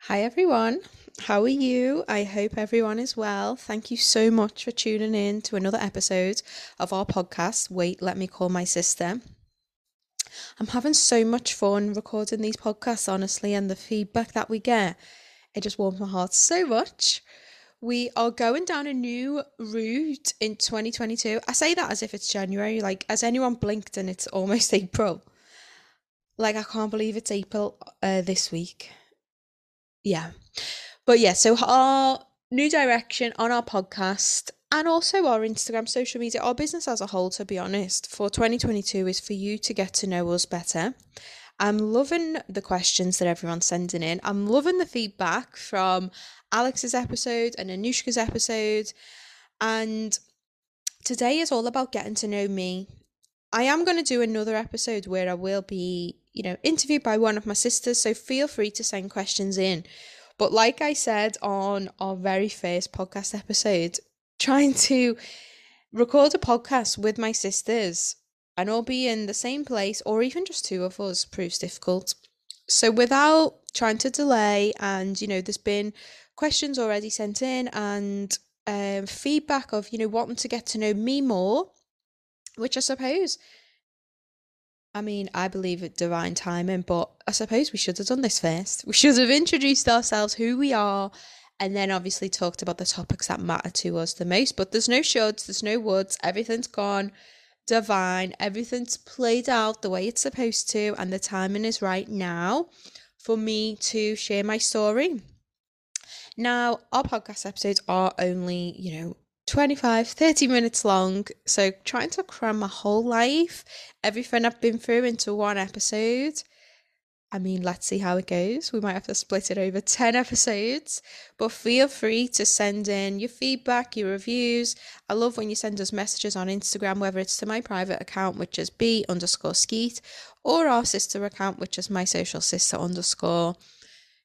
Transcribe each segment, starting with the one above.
Hi everyone, how are you? I hope everyone is well. Thank you so much for tuning in to another episode of our podcast, Wait, Let Me Call My Sister. I'm having so much fun recording these podcasts, honestly, and the feedback that we get, it just warms my heart so much. We are going down a new route in 2022. I say that as if it's January, like, has anyone blinked and it's almost April? Like, I can't believe it's April uh, this week yeah but yeah so our new direction on our podcast and also our instagram social media our business as a whole to be honest for 2022 is for you to get to know us better i'm loving the questions that everyone's sending in i'm loving the feedback from alex's episode and anushka's episode and today is all about getting to know me I am going to do another episode where I will be, you know, interviewed by one of my sisters. So feel free to send questions in. But like I said on our very first podcast episode, trying to record a podcast with my sisters and all be in the same place or even just two of us proves difficult. So without trying to delay, and you know, there's been questions already sent in and um, feedback of you know wanting to get to know me more which I suppose, I mean, I believe it divine timing, but I suppose we should have done this first. We should have introduced ourselves, who we are, and then obviously talked about the topics that matter to us the most. But there's no shoulds, there's no woods, everything's gone divine, everything's played out the way it's supposed to, and the timing is right now for me to share my story. Now, our podcast episodes are only, you know, 25, 30 minutes long. So trying to cram my whole life, everything I've been through into one episode. I mean, let's see how it goes. We might have to split it over 10 episodes, but feel free to send in your feedback, your reviews. I love when you send us messages on Instagram, whether it's to my private account, which is B underscore skeet, or our sister account, which is my social sister underscore.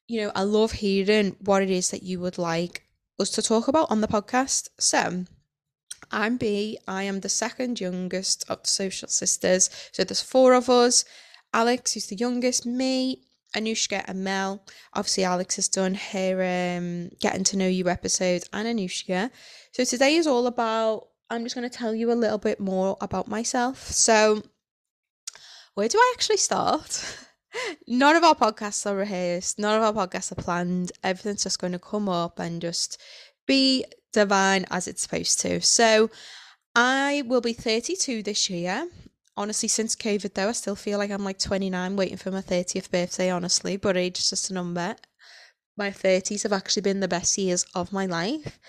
You know, I love hearing what it is that you would like us to talk about on the podcast. So, I'm B. I am the second youngest of the social sisters. So there's four of us. Alex, who's the youngest, me, Anushka, and Mel. Obviously, Alex has done her um, getting to know you episode, and Anushka. So today is all about. I'm just going to tell you a little bit more about myself. So, where do I actually start? None of our podcasts are rehearsed. None of our podcasts are planned. Everything's just going to come up and just be divine as it's supposed to. So, I will be 32 this year. Honestly, since COVID, though, I still feel like I'm like 29 waiting for my 30th birthday, honestly, but age is just a number. My 30s have actually been the best years of my life.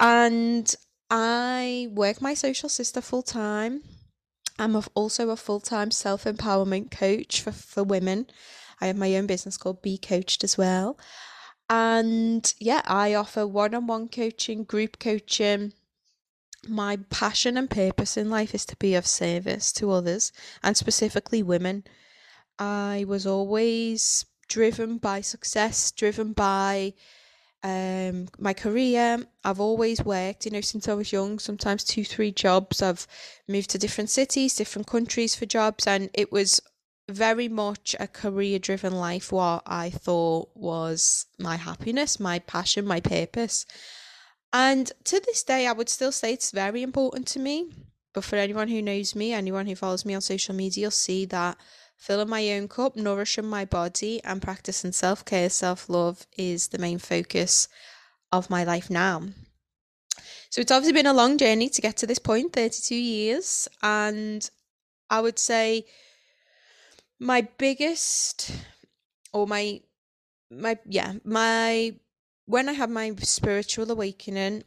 And I work my social sister full time. I'm also a full time self empowerment coach for, for women. I have my own business called Be Coached as well. And yeah, I offer one on one coaching, group coaching. My passion and purpose in life is to be of service to others and specifically women. I was always driven by success, driven by um my career. I've always worked you know since i was young sometimes two three jobs. I've moved to different cities different countries for jobs and it was very much a career driven life. What i thought was my happiness my passion my purpose and to this day i would still say it's very important to me but for anyone who knows me anyone who follows me on social media you'll see that filling my own cup, nourishing my body, and practicing self care, self love is the main focus of my life now. So it's obviously been a long journey to get to this point 32 years. And I would say my biggest, or my, my, yeah, my, when I had my spiritual awakening,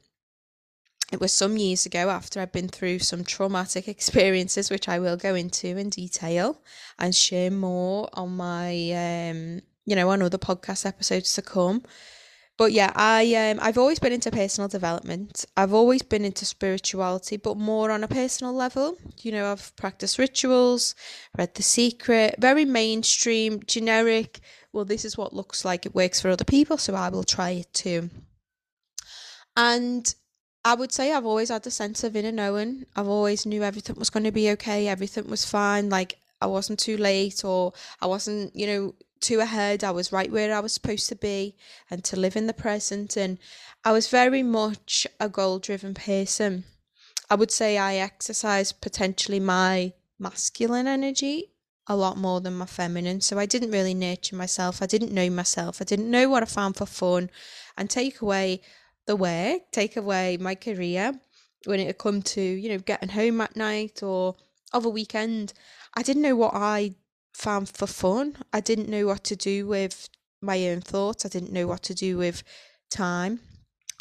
it was some years ago after I'd been through some traumatic experiences, which I will go into in detail and share more on my, um, you know, on other podcast episodes to come. but yeah, I um I've always been into personal development. I've always been into spirituality, but more on a personal level. You know, I've practiced rituals, read The Secret, very mainstream, generic. Well, this is what looks like it works for other people, so I will try it too. And I would say I've always had a sense of inner knowing. I've always knew everything was going to be okay, everything was fine. Like I wasn't too late or I wasn't, you know, too ahead. I was right where I was supposed to be and to live in the present. And I was very much a goal driven person. I would say I exercise potentially my masculine energy a lot more than my feminine. So I didn't really nurture myself. I didn't know myself. I didn't know what I found for fun and take away the work, take away my career when it come to, you know, getting home at night or of a weekend. I didn't know what I found for fun. I didn't know what to do with my own thoughts. I didn't know what to do with time.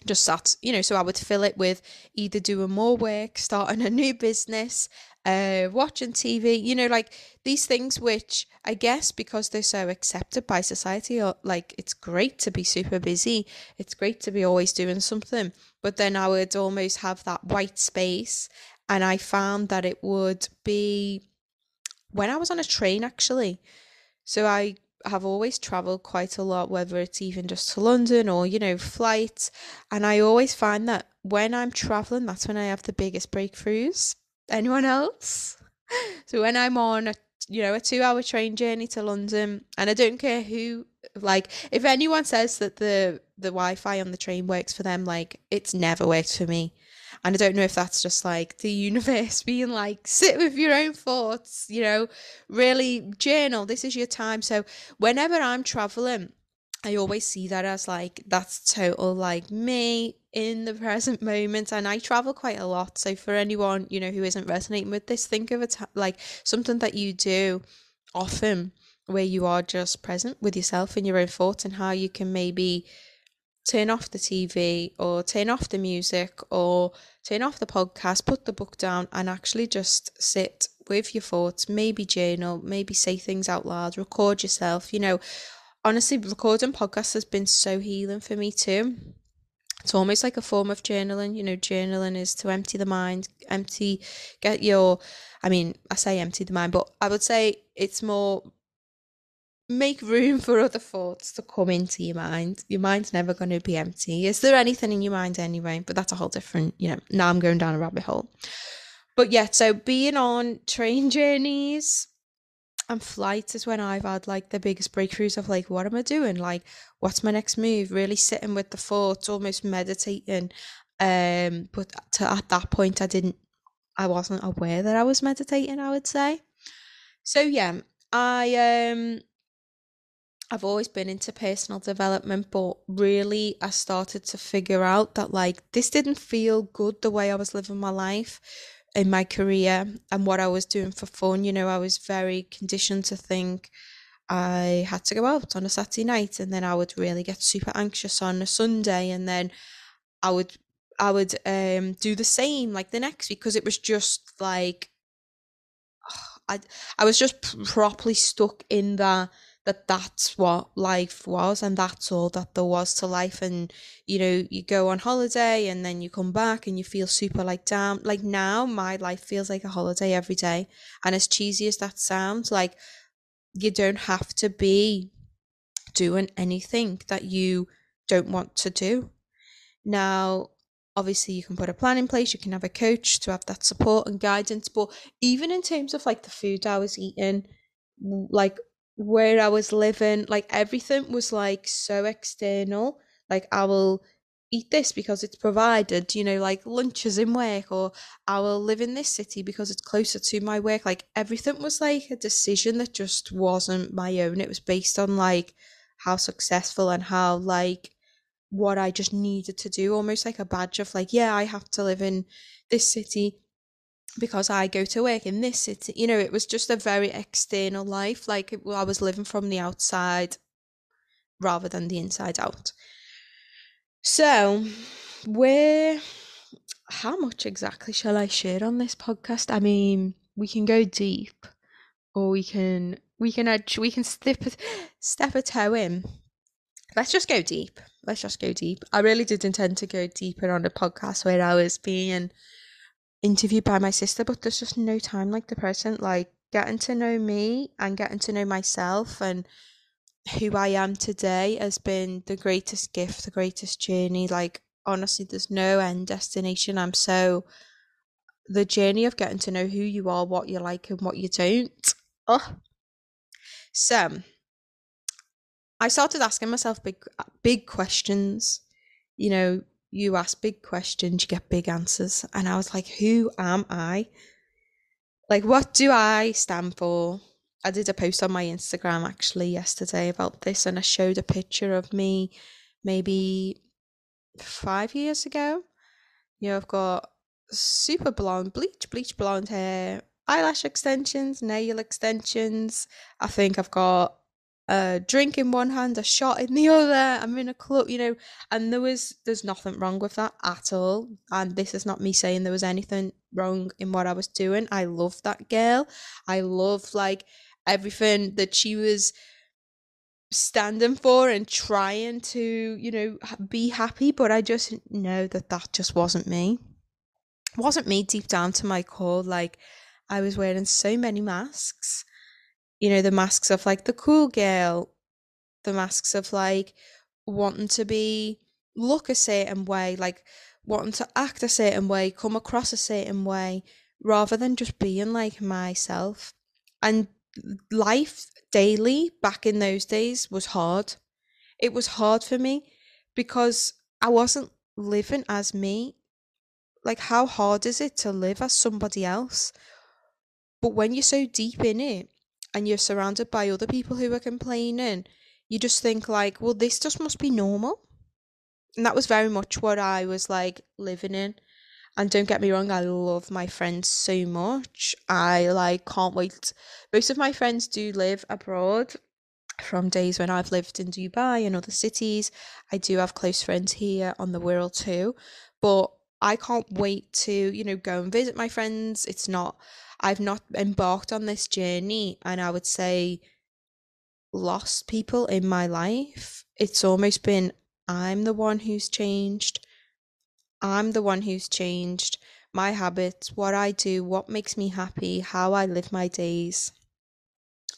Just sat, you know, so I would fill it with either doing more work, starting a new business, uh, watching TV, you know, like these things which I guess because they're so accepted by society, or like it's great to be super busy, it's great to be always doing something. But then I would almost have that white space, and I found that it would be when I was on a train actually. So I have always traveled quite a lot, whether it's even just to London or, you know, flights. And I always find that when I'm traveling, that's when I have the biggest breakthroughs. Anyone else? So when I'm on a you know, a two hour train journey to London and I don't care who like if anyone says that the the Wi-Fi on the train works for them, like it's never worked for me. And I don't know if that's just like the universe being like, sit with your own thoughts, you know, really journal. This is your time. So whenever I'm traveling, I always see that as like that's total like me in the present moment and I travel quite a lot so for anyone you know who isn't resonating with this think of it like something that you do often where you are just present with yourself and your own thoughts and how you can maybe turn off the TV or turn off the music or turn off the podcast, put the book down and actually just sit with your thoughts, maybe journal, maybe say things out loud, record yourself. You know, honestly, recording podcasts has been so healing for me too. It's almost like a form of journaling. You know, journaling is to empty the mind, empty, get your, I mean, I say empty the mind, but I would say it's more make room for other thoughts to come into your mind. Your mind's never going to be empty. Is there anything in your mind anyway? But that's a whole different, you know, now I'm going down a rabbit hole. But yeah, so being on train journeys and flights is when I've had like the biggest breakthroughs of like, what am I doing? Like, what's my next move? Really sitting with the thoughts, almost meditating. Um, but to, at that point, I didn't, I wasn't aware that I was meditating, I would say. So yeah, I um I've always been into personal development, but really I started to figure out that like this didn't feel good the way I was living my life in my career and what I was doing for fun. You know, I was very conditioned to think I had to go out on a Saturday night and then I would really get super anxious on a Sunday and then I would I would um do the same like the next week because it was just like I I was just properly stuck in that that that's what life was and that's all that there was to life. And you know you go on holiday and then you come back and you feel super like down like now my life feels like a holiday every day. And as cheesy as that sounds like you don't have to be doing anything that you don't want to do. Now obviously you can put a plan in place you can have a coach to have that support and guidance but even in terms of like the food i was eating like where I was living, like everything was like so external. Like I will eat this because it's provided, you know, like lunches in work, or I will live in this city because it's closer to my work. Like everything was like a decision that just wasn't my own. It was based on like how successful and how like what I just needed to do, almost like a badge of like, yeah, I have to live in this city because I go to work in this city. You know, it was just a very external life. Like it, I was living from the outside rather than the inside out. So, where, how much exactly shall I share on this podcast? I mean, we can go deep, or we can we can edge, we can step step a toe in. let's just go deep. Let's just go deep. I really did intend to go deeper on the podcast where I was being interviewed by my sister, but there's just no time like the present. Like getting to know me and getting to know myself and who I am today has been the greatest gift, the greatest journey. Like honestly, there's no end destination. I'm so the journey of getting to know who you are, what you like and what you don't. Oh. So I started asking myself big big questions. You know, you ask big questions, you get big answers. And I was like, who am I? Like what do I stand for? I did a post on my Instagram actually yesterday about this and I showed a picture of me maybe five years ago. You know, I've got super blonde, bleach, bleach blonde hair, eyelash extensions, nail extensions. I think I've got a drink in one hand, a shot in the other. I'm in a club, you know, and there was there's nothing wrong with that at all. And this is not me saying there was anything wrong in what I was doing. I love that girl. I love like everything that she was standing for and trying to, you know, be happy, but I just know that that just wasn't me. Wasn't me deep down to my core like I was wearing so many masks you know, the masks of like the cool girl, the masks of like wanting to be look a certain way, like wanting to act a certain way, come across a certain way, rather than just being like myself. And life daily back in those days was hard. It was hard for me because I wasn't living as me. Like, how hard is it to live as somebody else? But when you're so deep in it, and you're surrounded by other people who are complaining, you just think like, well, this just must be normal. And that was very much what I was like living in. And don't get me wrong, I love my friends so much. I like can't wait. Most of my friends do live abroad from days when I've lived in Dubai and other cities. I do have close friends here on the Wirral too. But I can't wait to, you know, go and visit my friends. It's not I've not embarked on this journey and I would say lost people in my life. It's almost been I'm the one who's changed. I'm the one who's changed my habits, what I do, what makes me happy, how I live my days.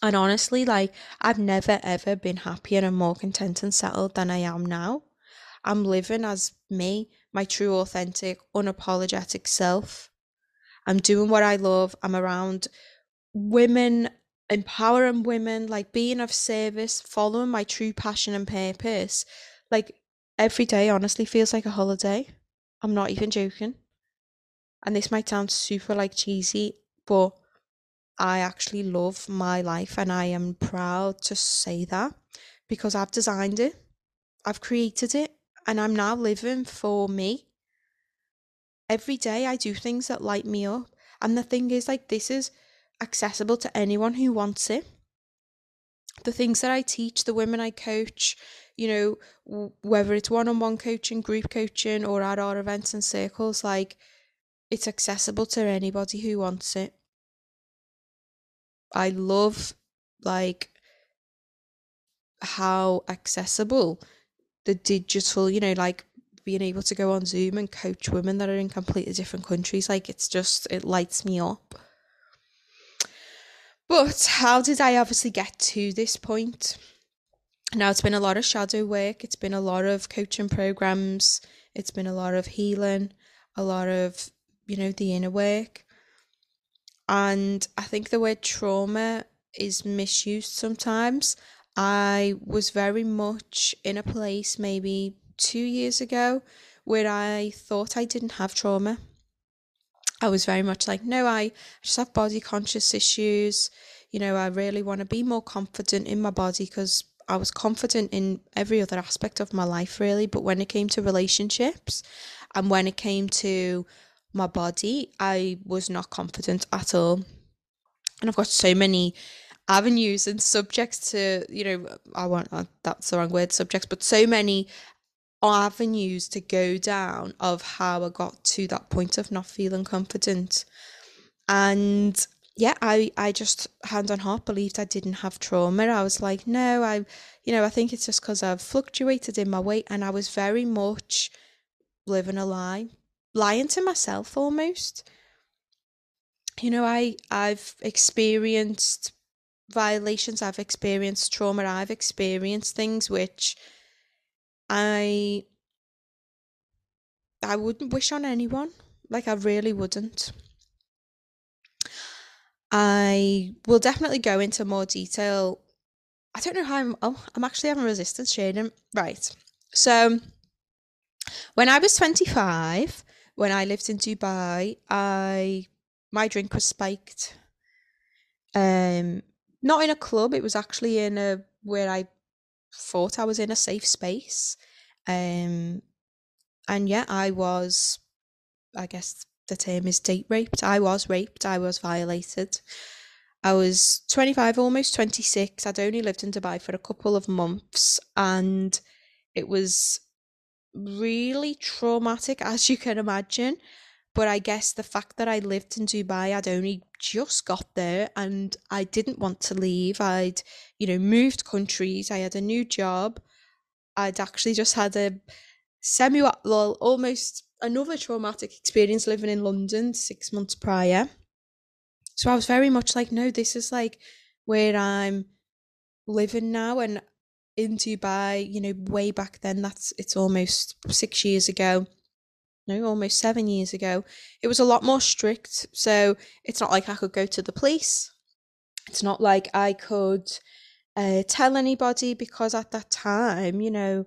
And honestly, like, I've never ever been happier and more content and settled than I am now. I'm living as me, my true, authentic, unapologetic self. I'm doing what I love. I'm around women, empowering women, like being of service, following my true passion and purpose. Like every day, honestly, feels like a holiday. I'm not even joking. And this might sound super like cheesy, but I actually love my life and I am proud to say that because I've designed it, I've created it, and I'm now living for me every day I do things that light me up. And the thing is, like, this is accessible to anyone who wants it. The things that I teach, the women I coach, you know, whether it's one on one coaching, group coaching, or at our events and circles, like, it's accessible to anybody who wants it. I love, like, how accessible the digital, you know, like being able to go on Zoom and coach women that are in completely different countries, like it's just it lights me up. But how did I obviously get to this point? Now it's been a lot of shadow work, it's been a lot of coaching programs, it's been a lot of healing, a lot of, you know, the inner work. And I think the word trauma is misused sometimes. I was very much in a place maybe two years ago where I thought I didn't have trauma. I was very much like, no, I just have body conscious issues. You know, I really want to be more confident in my body because I was confident in every other aspect of my life, really. But when it came to relationships and when it came to my body, I was not confident at all. And I've got so many avenues and subjects to, you know, I want, uh, that's the wrong word, subjects, but so many avenues to go down of how I got to that point of not feeling confident. And yeah, I, I just hand on heart believed I didn't have trauma. I was like, no, I, you know, I think it's just because I've fluctuated in my weight and I was very much living a lie, lying to myself almost. You know, I, I've experienced violations, I've experienced trauma, I've experienced things which I, I wouldn't wish on anyone. Like, I really wouldn't. I will definitely go into more detail. I don't know how I'm. Oh, I'm actually having resistance sharing. Right. So, when I was 25, when I lived in Dubai, I my drink was spiked. Um, not in a club. It was actually in a where I thought I was in a safe space. Um, and yeah, I was. I guess the term is date raped. I was raped, I was violated. I was 25, almost 26. I'd only lived in Dubai for a couple of months and it was really traumatic, as you can imagine. But I guess the fact that I lived in Dubai, I'd only just got there and I didn't want to leave. I'd, you know, moved countries, I had a new job. I'd actually just had a semi well, almost another traumatic experience living in London six months prior. So I was very much like, no, this is like where I'm living now. And in Dubai, you know, way back then, that's it's almost six years ago. No, almost seven years ago. It was a lot more strict. So it's not like I could go to the police. It's not like I could uh, tell anybody because at that time, you know,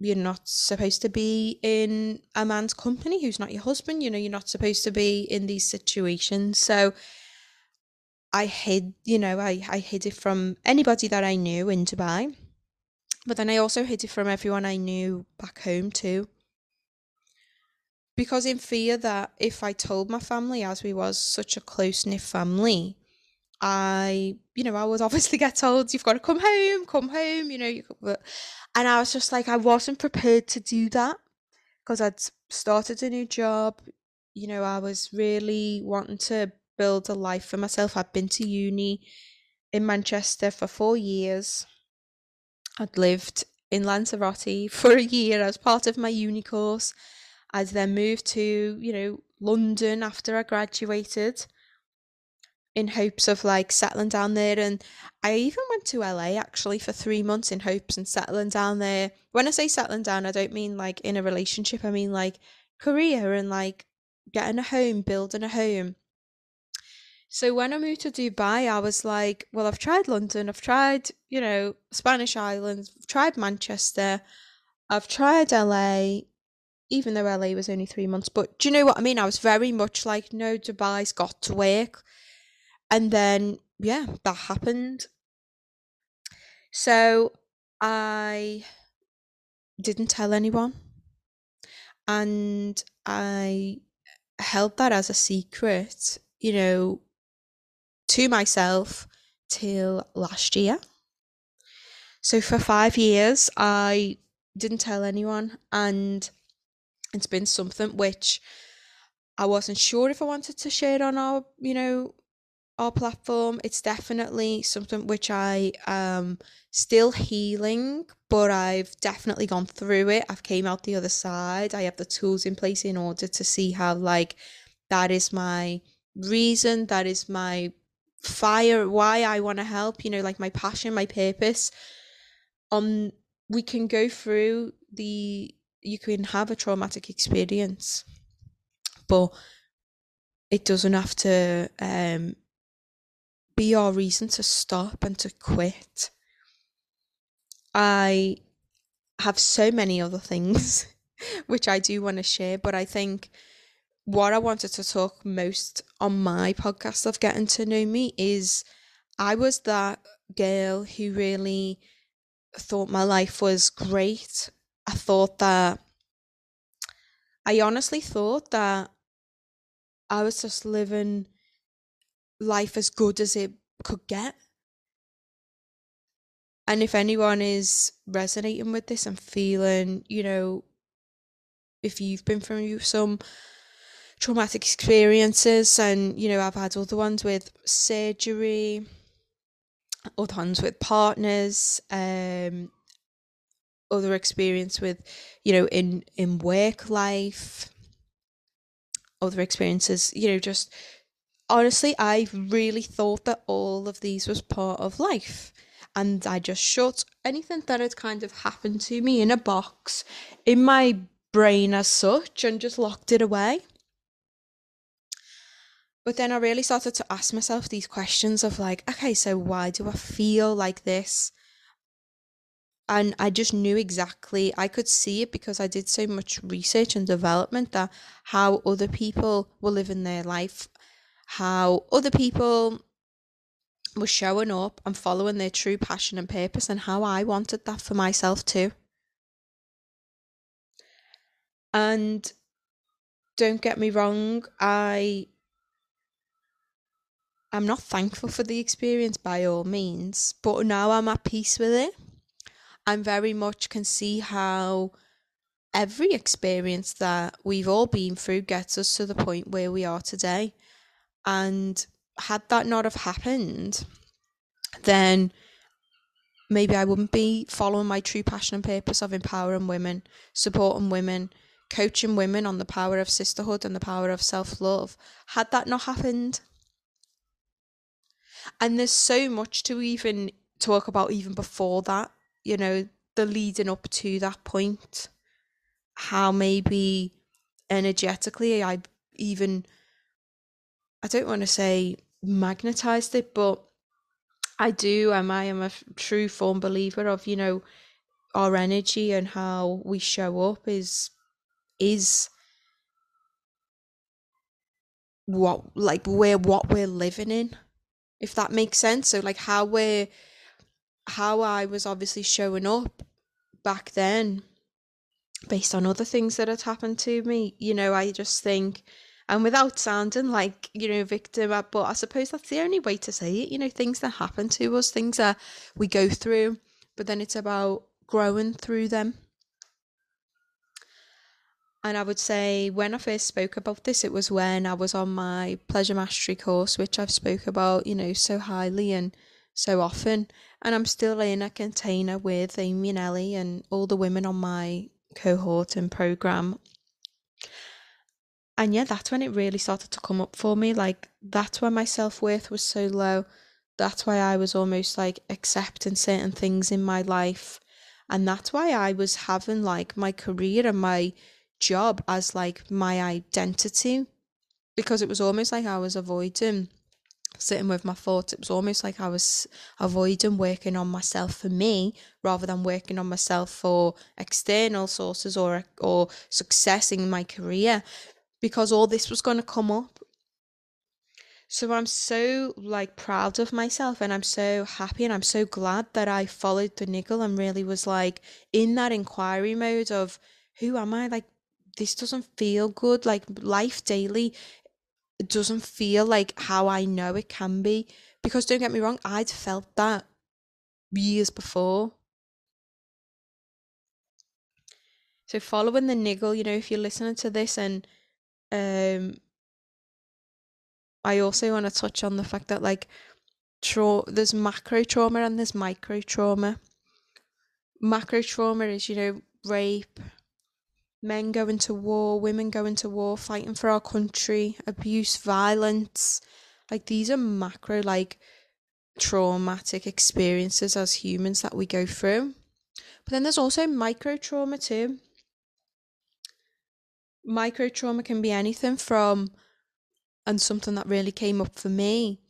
you're not supposed to be in a man's company who's not your husband. You know, you're not supposed to be in these situations. So I hid, you know, I, I hid it from anybody that I knew in Dubai. But then I also hid it from everyone I knew back home too. Because in fear that if I told my family, as we was such a close knit family, I, you know, I would obviously get told, you've got to come home, come home, you know, you and I was just like, I wasn't prepared to do that because I'd started a new job. You know, I was really wanting to build a life for myself. I'd been to uni in Manchester for four years. I'd lived in Lanzarote for a year as part of my uni course. I'd then moved to, you know, London after I graduated in hopes of like settling down there and I even went to LA actually for 3 months in hopes and settling down there. When I say settling down, I don't mean like in a relationship, I mean like career and like getting a home, building a home. So when I moved to Dubai, I was like, well, I've tried London, I've tried, you know, Spanish Islands, I've tried Manchester, I've tried LA, even though LA was only three months. But do you know what I mean? I was very much like, no, Dubai's got to work. And then, yeah, that happened. So I didn't tell anyone. And I held that as a secret, you know, to myself till last year. So for five years, I didn't tell anyone, and it's been something which I wasn't sure if I wanted to share on our, you know, our platform. It's definitely something which I am still healing, but I've definitely gone through it. I've came out the other side. I have the tools in place in order to see how like that is my reason, that is my fire, why I want to help, you know, like my passion, my purpose. Um we can go through the you can have a traumatic experience, but it doesn't have to um be our reason to stop and to quit. I have so many other things which I do want to share, but I think what I wanted to talk most on my podcast of getting to know me is I was that girl who really thought my life was great. I thought that I honestly thought that I was just living life as good as it could get. And if anyone is resonating with this and feeling, you know, if you've been through some traumatic experiences and you know I've had other ones with surgery other ones with partners um other experience with you know in in work life other experiences you know just honestly I really thought that all of these was part of life and I just shut anything that had kind of happened to me in a box in my brain as such and just locked it away. But then I really started to ask myself these questions of like, okay, so why do I feel like this? And I just knew exactly, I could see it because I did so much research and development that how other people were living their life, how other people were showing up and following their true passion and purpose and how I wanted that for myself too. And don't get me wrong, I I'm not thankful for the experience by all means, but now I'm at peace with it. I'm very much can see how every experience that we've all been through gets us to the point where we are today. And had that not have happened, then maybe I wouldn't be following my true passion and purpose of empowering women, supporting women, coaching women on the power of sisterhood and the power of self love. Had that not happened, and there's so much to even talk about even before that, you know, the leading up to that point, how maybe energetically I even I don't want to say magnetized it, but I do. Am I am a true form believer of you know our energy and how we show up is is what like we're what we're living in if that makes sense so like how we're how i was obviously showing up back then based on other things that had happened to me you know i just think and without sounding like you know victim uh, but i suppose that's the only way to say it you know things that happen to us things that we go through but then it's about growing through them. And I would say when I first spoke about this, it was when I was on my pleasure mastery course, which I've spoke about, you know, so highly and so often. And I'm still in a container with Amy and Ellie and all the women on my cohort and program and yeah, that's when it really started to come up for me. Like, that's when my self worth was so low. That's why I was almost like accepting certain things in my life. And that's why I was having like my career and my job as like my identity. Because it was almost like I was avoiding sitting with my thoughts. It was almost like I was avoiding working on myself for me rather than working on myself for external sources or or success in my career because all this was going to come up. So I'm so like proud of myself and I'm so happy and I'm so glad that I followed the niggle and really was like in that inquiry mode of who am I? Like this doesn't feel good. Like life daily doesn't feel like how I know it can be. Because don't get me wrong, I'd felt that years before. So following the niggle, you know, if you're listening to this and um, I also want to touch on the fact that like tra- there's macro trauma and there's micro trauma. Macro trauma is, you know, rape, men going to war, women going to war, fighting for our country, abuse, violence. Like these are macro like traumatic experiences as humans that we go through. But then there's also micro trauma too micro trauma can be anything from, and something that really came up for me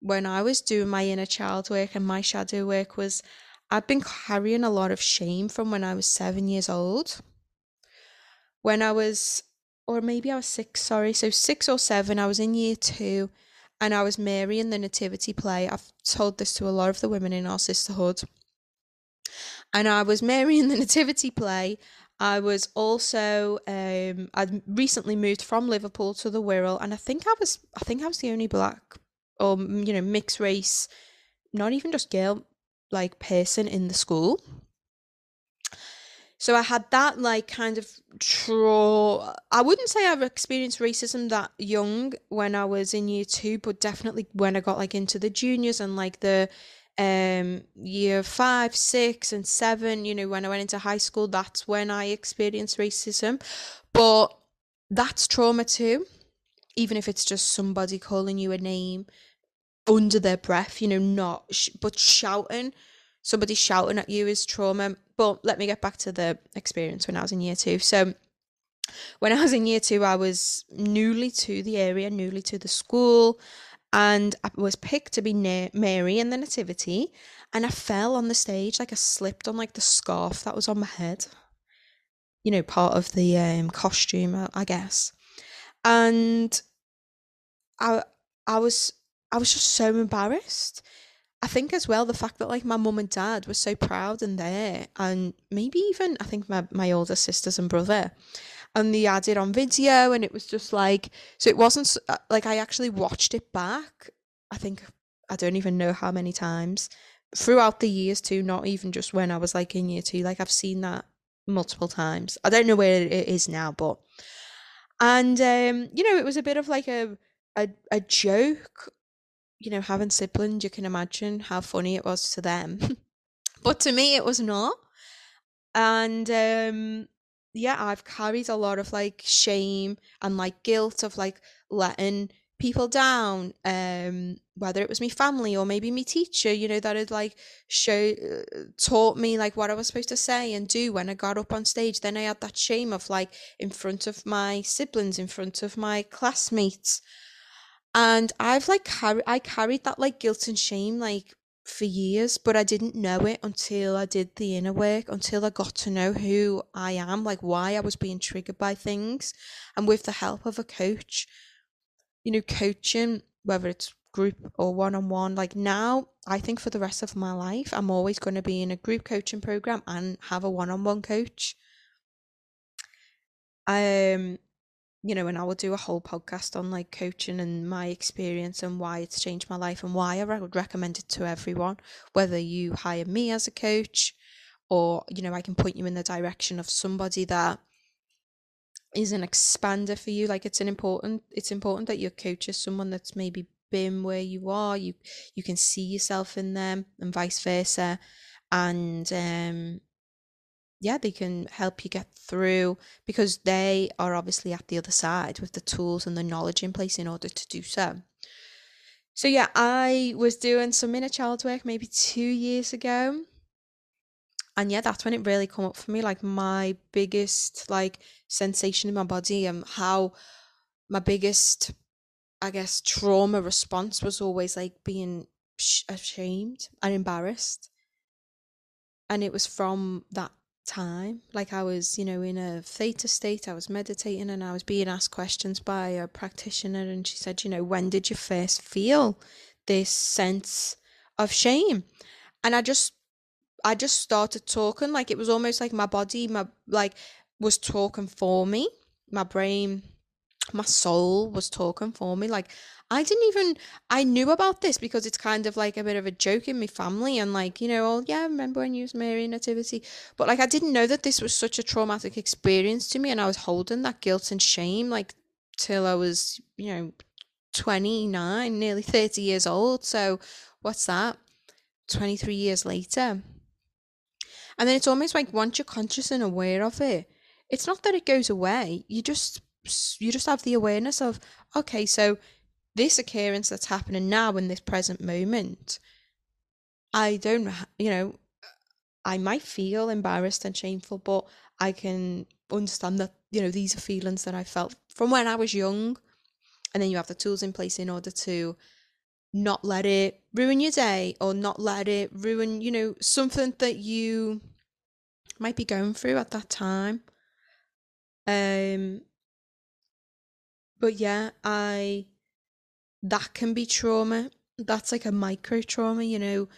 when I was doing my inner child work and my shadow work was I'd been carrying a lot of shame from when I was seven years old. When I was, or maybe I was six, sorry, so six or seven, I was in year two and I was Mary in the Nativity play. I've told this to a lot of the women in our sisterhood. And I was Mary in the Nativity play I was also um I'd recently moved from Liverpool to the Wirral and I think I was I think I was the only black or you know mixed race not even just girl like person in the school. So I had that like kind of trauma. I wouldn't say I've experienced racism that young when I was in year two, but definitely when I got like into the juniors and like the um year five, six, and seven, you know, when I went into high school, that's when I experienced racism. But that's trauma too, even if it's just somebody calling you a name under their breath, you know, not, sh- but shouting somebody shouting at you is trauma. But let me get back to the experience when I was in year two. So, when I was in year two, I was newly to the area, newly to the school, and I was picked to be Mary in the Nativity. And I fell on the stage, like I slipped on like the scarf that was on my head. You know, part of the um, costume, I guess. And I, I was, I was just so embarrassed I think as well the fact that like my mum and dad were so proud and there, and maybe even I think my my older sisters and brother, and they had it on video, and it was just like so it wasn't uh, like I actually watched it back. I think I don't even know how many times throughout the years too, not even just when I was like in year two. Like I've seen that multiple times. I don't know where it is now, but and um, you know, it was a bit of like a a, a joke you know, having siblings, you can imagine how funny it was to them. but to me, it was not. And um, yeah, I've carried a lot of like shame and like guilt of like letting people down um whether it was my family or maybe my teacher you know that had like show uh, taught me like what i was supposed to say and do when i got up on stage then i had that shame of like in front of my siblings in front of my classmates and I've like carried I carried that like guilt and shame like for years, but I didn't know it until I did the inner work, until I got to know who I am, like why I was being triggered by things. And with the help of a coach, you know, coaching, whether it's group or one on one, like now, I think for the rest of my life, I'm always going to be in a group coaching program and have a one on one coach. Um, you know, and I will do a whole podcast on like coaching and my experience and why it's changed my life and why I would recommend it to everyone, whether you hire me as a coach or, you know, I can point you in the direction of somebody that is an expander for you. Like it's an important it's important that your coach is someone that's maybe been where you are, you you can see yourself in them and vice versa. And um yeah, they can help you get through because they are obviously at the other side with the tools and the knowledge in place in order to do so. So, yeah, I was doing some inner child work maybe two years ago. And yeah, that's when it really come up for me, like my biggest like sensation in my body and how my biggest, I guess, trauma response was always like being ashamed and embarrassed. And it was from that time. Like I was, you know, in a theta state, I was meditating and I was being asked questions by a practitioner and she said, you know, when did you first feel this sense of shame? And I just I just started talking like it was almost like my body, my like was talking for me. My brain, my soul was talking for me. Like I didn't even I knew about this because it's kind of like a bit of a joke in my family and like, you know, oh yeah, I remember when you was Mary Nativity. But like I didn't know that this was such a traumatic experience to me and I was holding that guilt and shame like till I was, you know, 29, nearly 30 years old. So what's that? 23 years later. And then it's almost like once you're conscious and aware of it, it's not that it goes away. You just you just have the awareness of okay, so this occurrence that's happening now in this present moment, I don't, you know, I might feel embarrassed and shameful, but I can understand that, you know, these are feelings that I felt from when I was young. And then you have the tools in place in order to not let it ruin your day or not let it ruin, you know, something that you might be going through at that time. Um, but yeah, I that can be trauma. That's like a micro trauma, you know,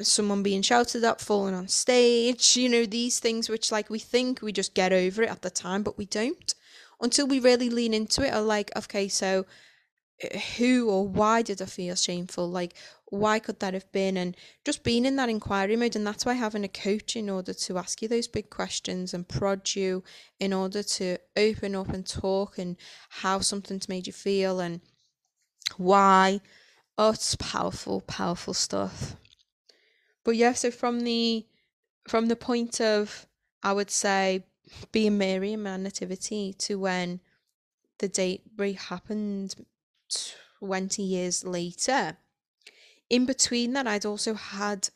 someone being shouted at, falling on stage, you know, these things which like we think we just get over it at the time, but we don't until we really lean into it. Are like, okay, so Eh, who or why did I feel shameful? Like, why could that have been? And just being in that inquiry mode. And that's why having a coach in order to ask you those big questions and prod you in order to open up and talk and how something's made you feel and why. Oh, it's powerful, powerful stuff. But yeah, so from the from the point of I would say being Mary in my nativity to when the date rape happened 20 years later. In between that, I'd also had,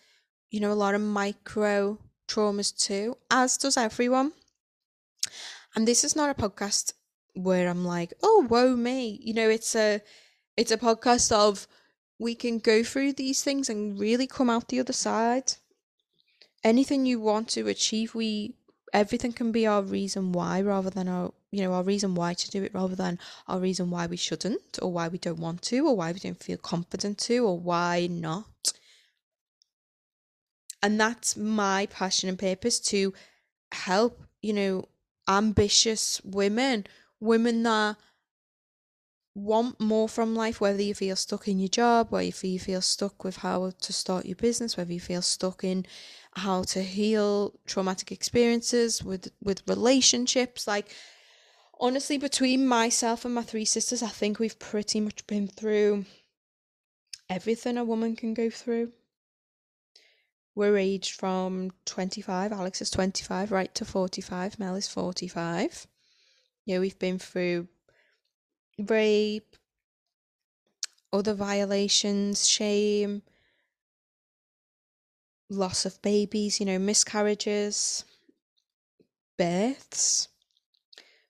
you know, a lot of micro traumas too, as does everyone. And this is not a podcast where I'm like, oh, woe me. You know, it's a it's a podcast of we can go through these things and really come out the other side. Anything you want to achieve, we everything can be our reason why rather than our you know our reason why to do it rather than our reason why we shouldn't or why we don't want to or why we don't feel confident to or why not. And that's my passion and purpose to help you know ambitious women women that want more from life, whether you feel stuck in your job, whether you feel stuck with how to start your business, whether you feel stuck in how to heal traumatic experiences with with relationships. Like honestly, between myself and my three sisters, I think we've pretty much been through everything a woman can go through. We're aged from 25, Alex is 25, right to 45, Mel is 45. Yeah, we've been through rape, other violations, shame, loss of babies, you know, miscarriages, births,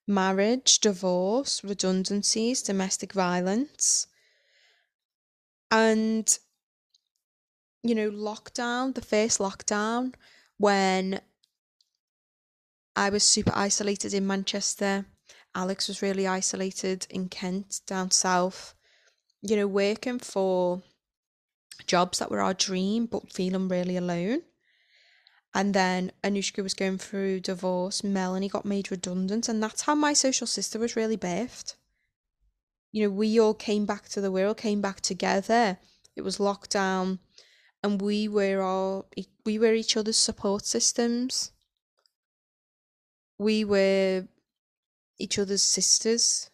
marriage, divorce, redundancies, domestic violence, and, you know, lockdown, the first lockdown when I was super isolated in Manchester Alex was really isolated in Kent, down south, you know, working for jobs that were our dream, but feeling really alone. And then Anushka was going through divorce, Melanie got made redundant, and that's how my social sister was really birthed. You know, we all came back to the world, came back together. It was lockdown, and we were all we were each other's support systems. We were each other's sisters.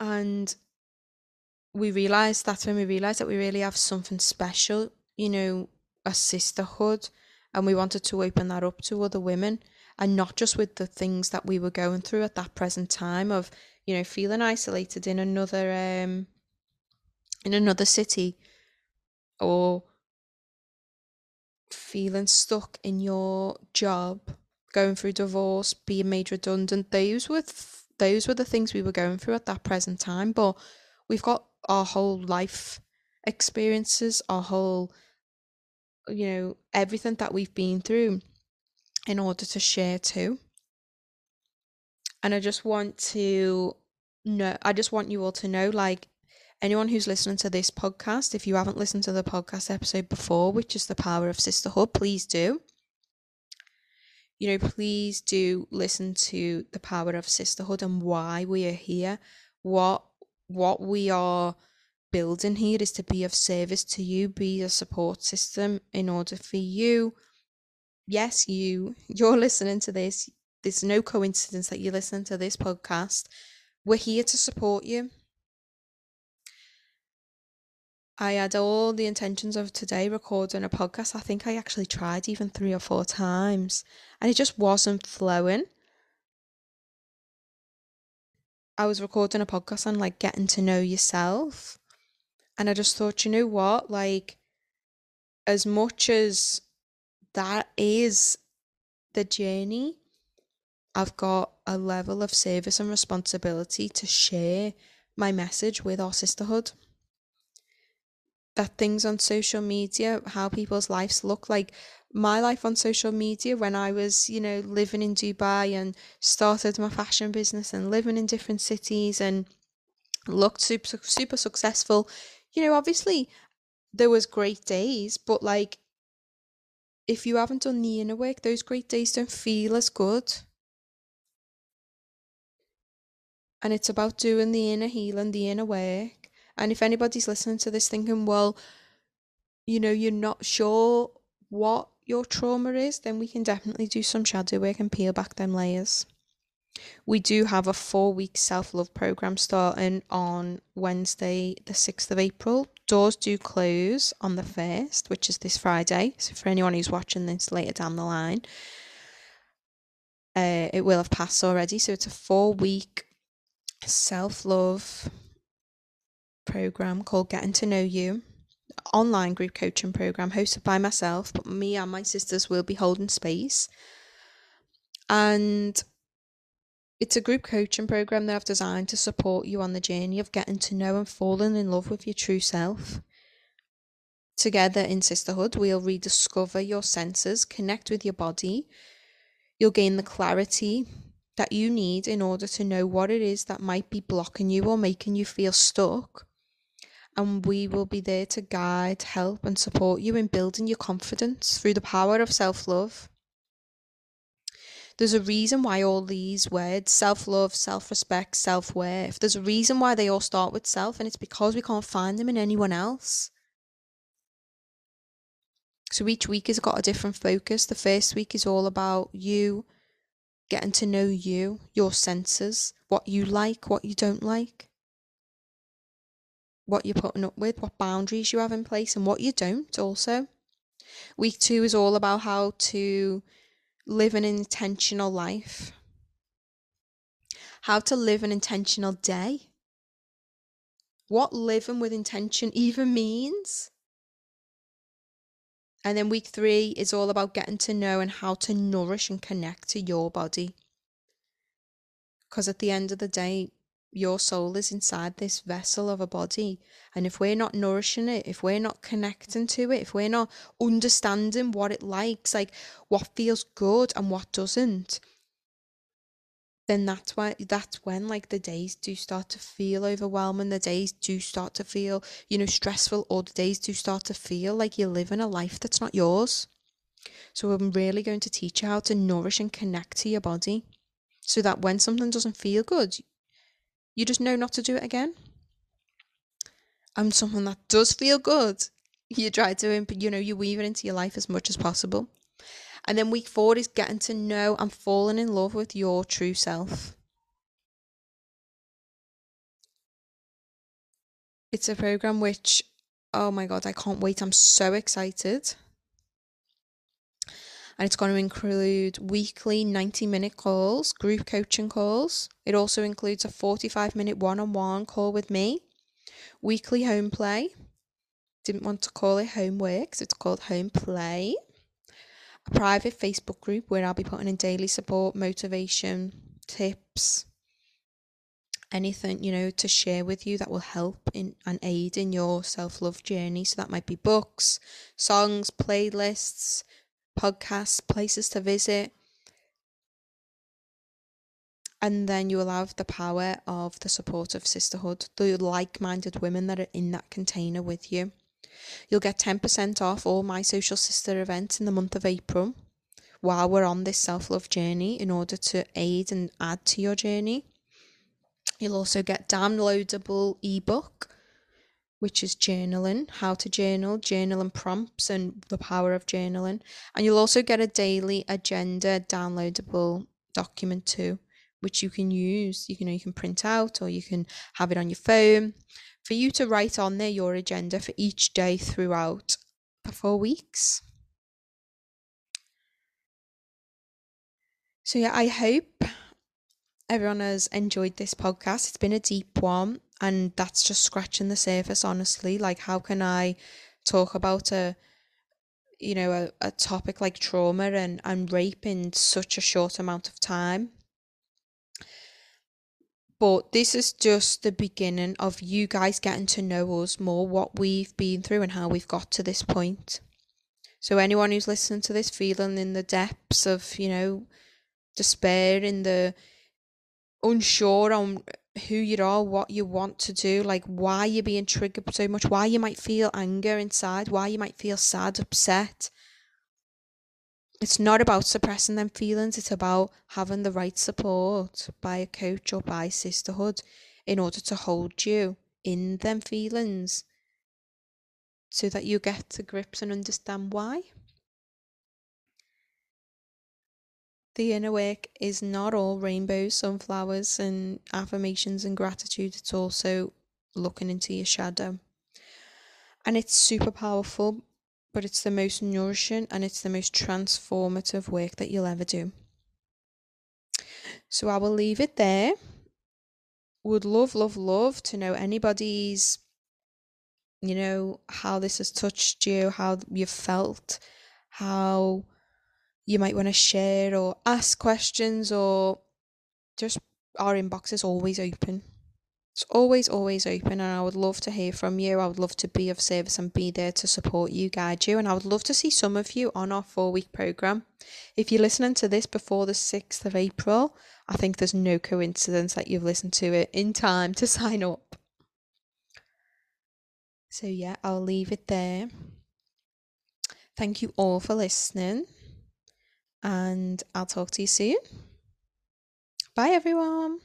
And we realised that's when we realised that we really have something special, you know, a sisterhood. And we wanted to open that up to other women and not just with the things that we were going through at that present time of, you know, feeling isolated in another um in another city or feeling stuck in your job going through divorce, being made redundant. Those were th- those were the things we were going through at that present time. But we've got our whole life experiences, our whole, you know, everything that we've been through in order to share too. And I just want to know, I just want you all to know, like, anyone who's listening to this podcast, if you haven't listened to the podcast episode before, which is the power of sisterhood, please do you know, please do listen to the power of sisterhood and why we are here. What what we are building here is to be of service to you, be a support system in order for you. Yes, you you're listening to this. There's no coincidence that you're listening to this podcast. We're here to support you. I had all the intentions of today recording a podcast. I think I actually tried even three or four times and it just wasn't flowing. I was recording a podcast on like getting to know yourself. And I just thought, you know what? Like, as much as that is the journey, I've got a level of service and responsibility to share my message with our sisterhood that things on social media, how people's lives look like my life on social media when I was, you know, living in Dubai and started my fashion business and living in different cities and looked super super successful. You know, obviously there was great days, but like if you haven't done the inner work, those great days don't feel as good. And it's about doing the inner healing, the inner work. And if anybody's listening to this thinking, well, you know, you're not sure what your trauma is, then we can definitely do some shadow work and peel back them layers. We do have a four week self love program starting on Wednesday, the 6th of April. Doors do close on the 1st, which is this Friday. So, for anyone who's watching this later down the line, uh, it will have passed already. So, it's a four week self love program called Getting to Know You online group coaching program hosted by myself, but me and my sisters will be holding space. And it's a group coaching program that I've designed to support you on the journey of getting to know and falling in love with your true self. Together in sisterhood, we'll rediscover your senses, connect with your body. You'll gain the clarity that you need in order to know what it is that might be blocking you or making you feel stuck and we will be there to guide, help, and support you in building your confidence through the power of self love. There's a reason why all these words self love, self respect, self worth there's a reason why they all start with self, and it's because we can't find them in anyone else. So each week has got a different focus. The first week is all about you getting to know you, your senses, what you like, what you don't like what you're putting up with, what boundaries you have in place, and what you don't also. Week two is all about how to live an intentional life, how to live an intentional day, what living with intention even means. And then week three is all about getting to know and how to nourish and connect to your body. Because at the end of the day, your soul is inside this vessel of a body. And if we're not nourishing it, if we're not connecting to it, if we're not understanding what it likes, like what feels good and what doesn't, then that's why that's when like the days do start to feel overwhelming the days do start to feel you know stressful or the days do start to feel like you're living a life that's not yours so i'm really going to teach you how to nourish and connect to your body so that when something doesn't feel good you just know not to do it again. And something that does feel good, you try to, you know, you weave it into your life as much as possible. And then week four is getting to know and falling in love with your true self. It's a program which, oh my God, I can't wait. I'm so excited and it's going to include weekly 90 minute calls, group coaching calls. It also includes a 45 minute one on one call with me, weekly home play. Didn't want to call it homework, so it's called home play. A private Facebook group where I'll be putting in daily support, motivation, tips, anything you know to share with you that will help in and aid in your self-love journey so that might be books songs playlists podcasts, places to visit. And then you will have the power of the support of sisterhood, the like minded women that are in that container with you. You'll get 10% off all my social sister events in the month of April while we're on this self love journey in order to aid and add to your journey. You'll also get downloadable ebook which is journaling, how to journal, journaling prompts, and the power of journaling. And you'll also get a daily agenda downloadable document too, which you can use. You can, you, know, you can print out or you can have it on your phone for you to write on there your agenda for each day throughout the four weeks. So, yeah, I hope everyone has enjoyed this podcast. It's been a deep one and that's just scratching the surface honestly. Like how can i talk about a you know a, a topic like trauma and and rape in such a short amount of time? But this is just the beginning of you guys getting to know us more what we've been through and how we've got to this point. So anyone who's listening to this feeling in the depths of you know despair in the unsure on who you are, what you want to do, like why you're being triggered so much, why you might feel anger inside, why you might feel sad, upset. it's not about suppressing them feelings, it's about having the right support by a coach or by sisterhood in order to hold you in them feelings so that you get to grips and understand why. The inner work is not all rainbows, sunflowers, and affirmations and gratitude. It's also looking into your shadow. And it's super powerful, but it's the most nourishing and it's the most transformative work that you'll ever do. So I will leave it there. Would love, love, love to know anybody's, you know, how this has touched you, how you've felt, how you might want to share or ask questions or just our inbox is always open. It's always, always open, and I would love to hear from you. I would love to be of service and be there to support you, guide you, and I would love to see some of you on our four week program. If you're listening to this before the 6th of April, I think there's no coincidence that you've listened to it in time to sign up. So, yeah, I'll leave it there. Thank you all for listening and I'll talk to you soon. Bye, everyone.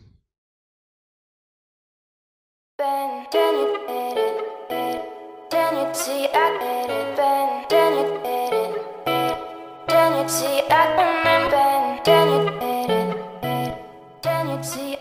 See I remember, you see